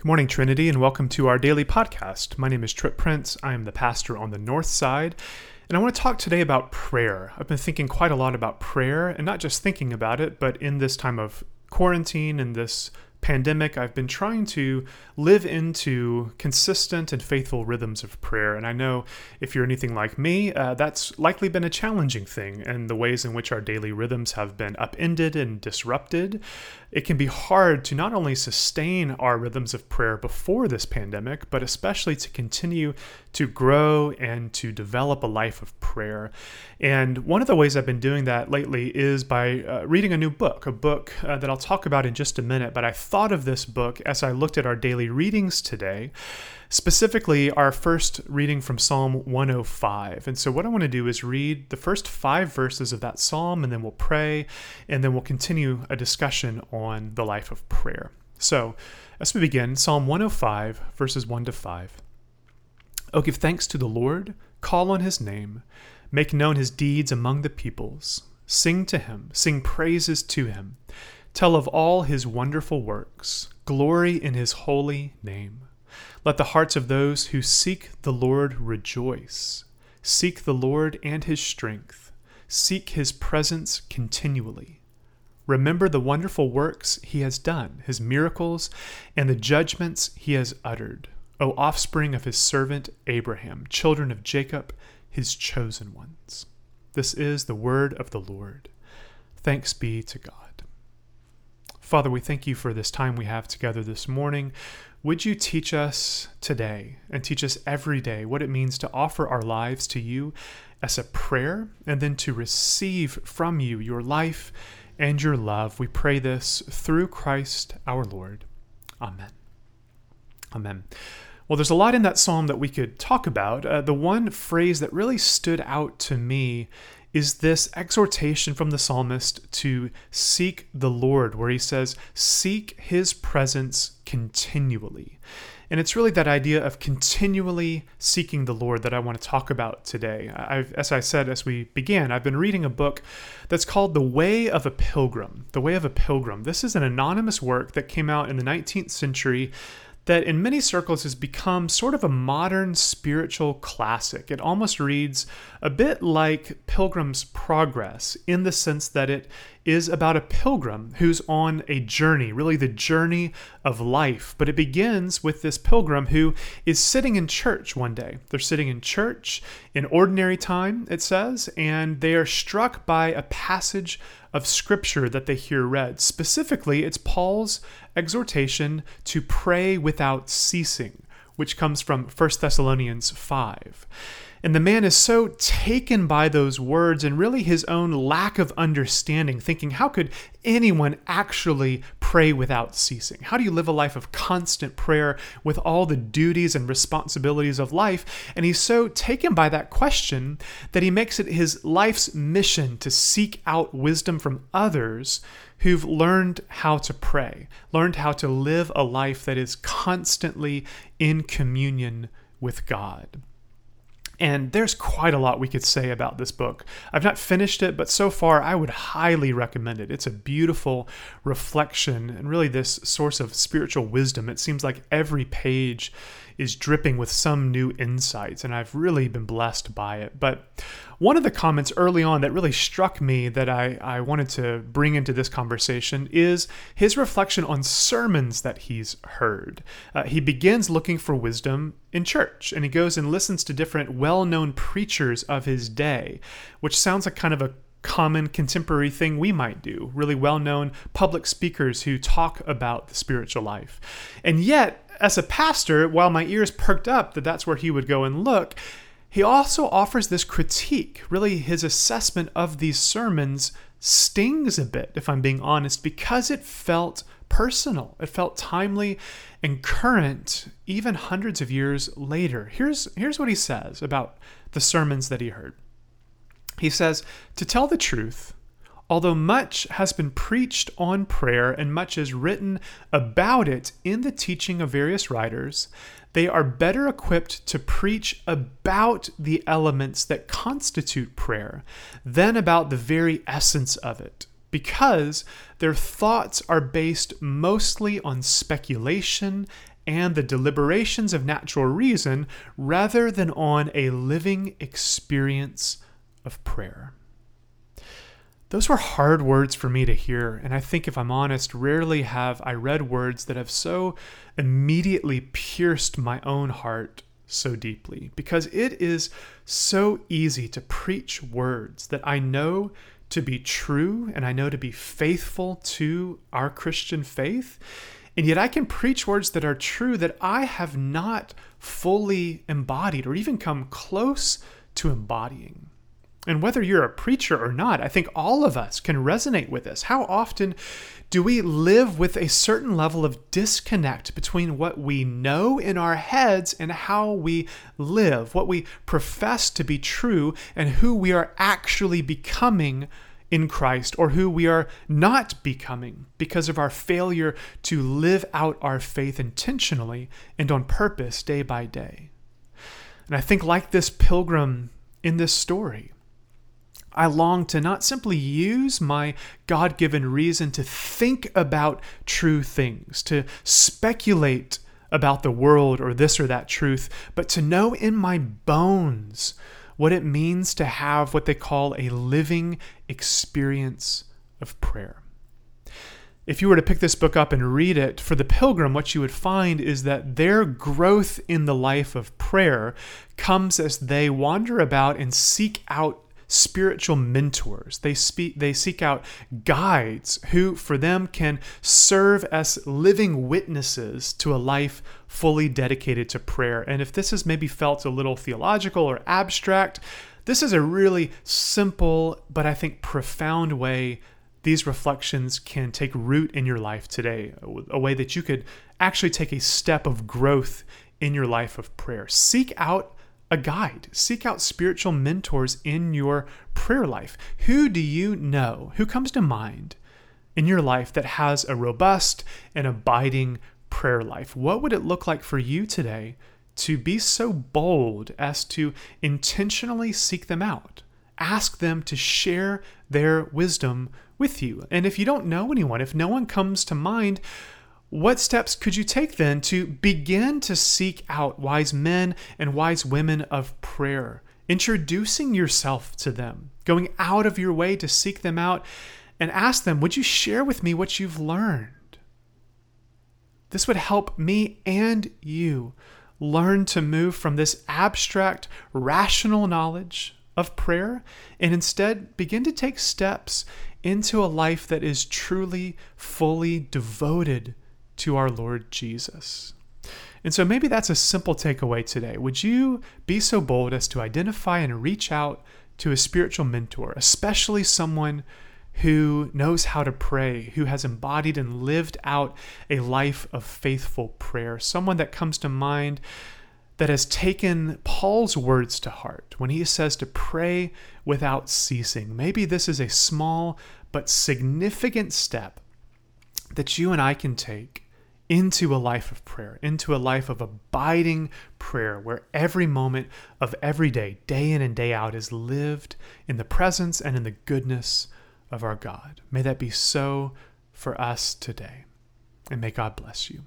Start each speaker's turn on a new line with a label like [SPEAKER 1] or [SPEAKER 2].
[SPEAKER 1] Good morning, Trinity, and welcome to our daily podcast. My name is Trip Prince. I am the pastor on the North Side, and I want to talk today about prayer. I've been thinking quite a lot about prayer, and not just thinking about it, but in this time of quarantine and this pandemic, I've been trying to live into consistent and faithful rhythms of prayer. And I know if you're anything like me, uh, that's likely been a challenging thing, and the ways in which our daily rhythms have been upended and disrupted. It can be hard to not only sustain our rhythms of prayer before this pandemic, but especially to continue to grow and to develop a life of prayer. And one of the ways I've been doing that lately is by uh, reading a new book, a book uh, that I'll talk about in just a minute. But I thought of this book as I looked at our daily readings today, specifically our first reading from Psalm 105. And so, what I want to do is read the first five verses of that psalm, and then we'll pray, and then we'll continue a discussion on the life of prayer. So, as we begin, Psalm 105, verses 1 to 5. Oh, give thanks to the Lord, call on his name, make known his deeds among the peoples. Sing to him, sing praises to him. Tell of all his wonderful works, glory in his holy name. Let the hearts of those who seek the Lord rejoice. Seek the Lord and his strength. Seek his presence continually. Remember the wonderful works he has done, his miracles, and the judgments he has uttered. O offspring of his servant Abraham, children of Jacob, his chosen ones. This is the word of the Lord. Thanks be to God. Father, we thank you for this time we have together this morning. Would you teach us today and teach us every day what it means to offer our lives to you as a prayer and then to receive from you your life and your love? We pray this through Christ our Lord. Amen. Amen. Well, there's a lot in that psalm that we could talk about. Uh, the one phrase that really stood out to me is this exhortation from the psalmist to seek the Lord, where he says, Seek his presence continually. And it's really that idea of continually seeking the Lord that I want to talk about today. I've, as I said as we began, I've been reading a book that's called The Way of a Pilgrim. The Way of a Pilgrim. This is an anonymous work that came out in the 19th century that in many circles has become sort of a modern spiritual classic. It almost reads a bit like Pilgrim's Progress in the sense that it is about a pilgrim who's on a journey, really the journey of life. But it begins with this pilgrim who is sitting in church one day. They're sitting in church in ordinary time, it says, and they are struck by a passage of scripture that they hear read. Specifically, it's Paul's exhortation to pray without ceasing, which comes from 1 Thessalonians 5. And the man is so taken by those words and really his own lack of understanding, thinking, how could anyone actually pray without ceasing? How do you live a life of constant prayer with all the duties and responsibilities of life? And he's so taken by that question that he makes it his life's mission to seek out wisdom from others who've learned how to pray, learned how to live a life that is constantly in communion with God. And there's quite a lot we could say about this book. I've not finished it, but so far I would highly recommend it. It's a beautiful reflection and really this source of spiritual wisdom. It seems like every page is dripping with some new insights, and I've really been blessed by it. But one of the comments early on that really struck me that I, I wanted to bring into this conversation is his reflection on sermons that he's heard. Uh, he begins looking for wisdom in church, and he goes and listens to different well known preachers of his day, which sounds like kind of a common contemporary thing we might do, really well known public speakers who talk about the spiritual life. And yet, as a pastor, while my ears perked up that that's where he would go and look, he also offers this critique. Really, his assessment of these sermons stings a bit, if I'm being honest, because it felt personal. It felt timely and current, even hundreds of years later. Here's, here's what he says about the sermons that he heard. He says, To tell the truth, Although much has been preached on prayer and much is written about it in the teaching of various writers, they are better equipped to preach about the elements that constitute prayer than about the very essence of it, because their thoughts are based mostly on speculation and the deliberations of natural reason rather than on a living experience of prayer. Those were hard words for me to hear, and I think, if I'm honest, rarely have I read words that have so immediately pierced my own heart so deeply. Because it is so easy to preach words that I know to be true and I know to be faithful to our Christian faith. And yet I can preach words that are true that I have not fully embodied or even come close to embodying. And whether you're a preacher or not, I think all of us can resonate with this. How often do we live with a certain level of disconnect between what we know in our heads and how we live, what we profess to be true, and who we are actually becoming in Christ, or who we are not becoming because of our failure to live out our faith intentionally and on purpose day by day? And I think, like this pilgrim in this story, I long to not simply use my God given reason to think about true things, to speculate about the world or this or that truth, but to know in my bones what it means to have what they call a living experience of prayer. If you were to pick this book up and read it for the pilgrim, what you would find is that their growth in the life of prayer comes as they wander about and seek out spiritual mentors. They speak they seek out guides who for them can serve as living witnesses to a life fully dedicated to prayer. And if this has maybe felt a little theological or abstract, this is a really simple but I think profound way these reflections can take root in your life today, a way that you could actually take a step of growth in your life of prayer. Seek out a guide. Seek out spiritual mentors in your prayer life. Who do you know? Who comes to mind in your life that has a robust and abiding prayer life? What would it look like for you today to be so bold as to intentionally seek them out? Ask them to share their wisdom with you. And if you don't know anyone, if no one comes to mind, what steps could you take then to begin to seek out wise men and wise women of prayer? Introducing yourself to them, going out of your way to seek them out and ask them, Would you share with me what you've learned? This would help me and you learn to move from this abstract, rational knowledge of prayer and instead begin to take steps into a life that is truly, fully devoted to our Lord Jesus. And so maybe that's a simple takeaway today. Would you be so bold as to identify and reach out to a spiritual mentor, especially someone who knows how to pray, who has embodied and lived out a life of faithful prayer, someone that comes to mind that has taken Paul's words to heart when he says to pray without ceasing. Maybe this is a small but significant step that you and I can take into a life of prayer, into a life of abiding prayer, where every moment of every day, day in and day out, is lived in the presence and in the goodness of our God. May that be so for us today. And may God bless you.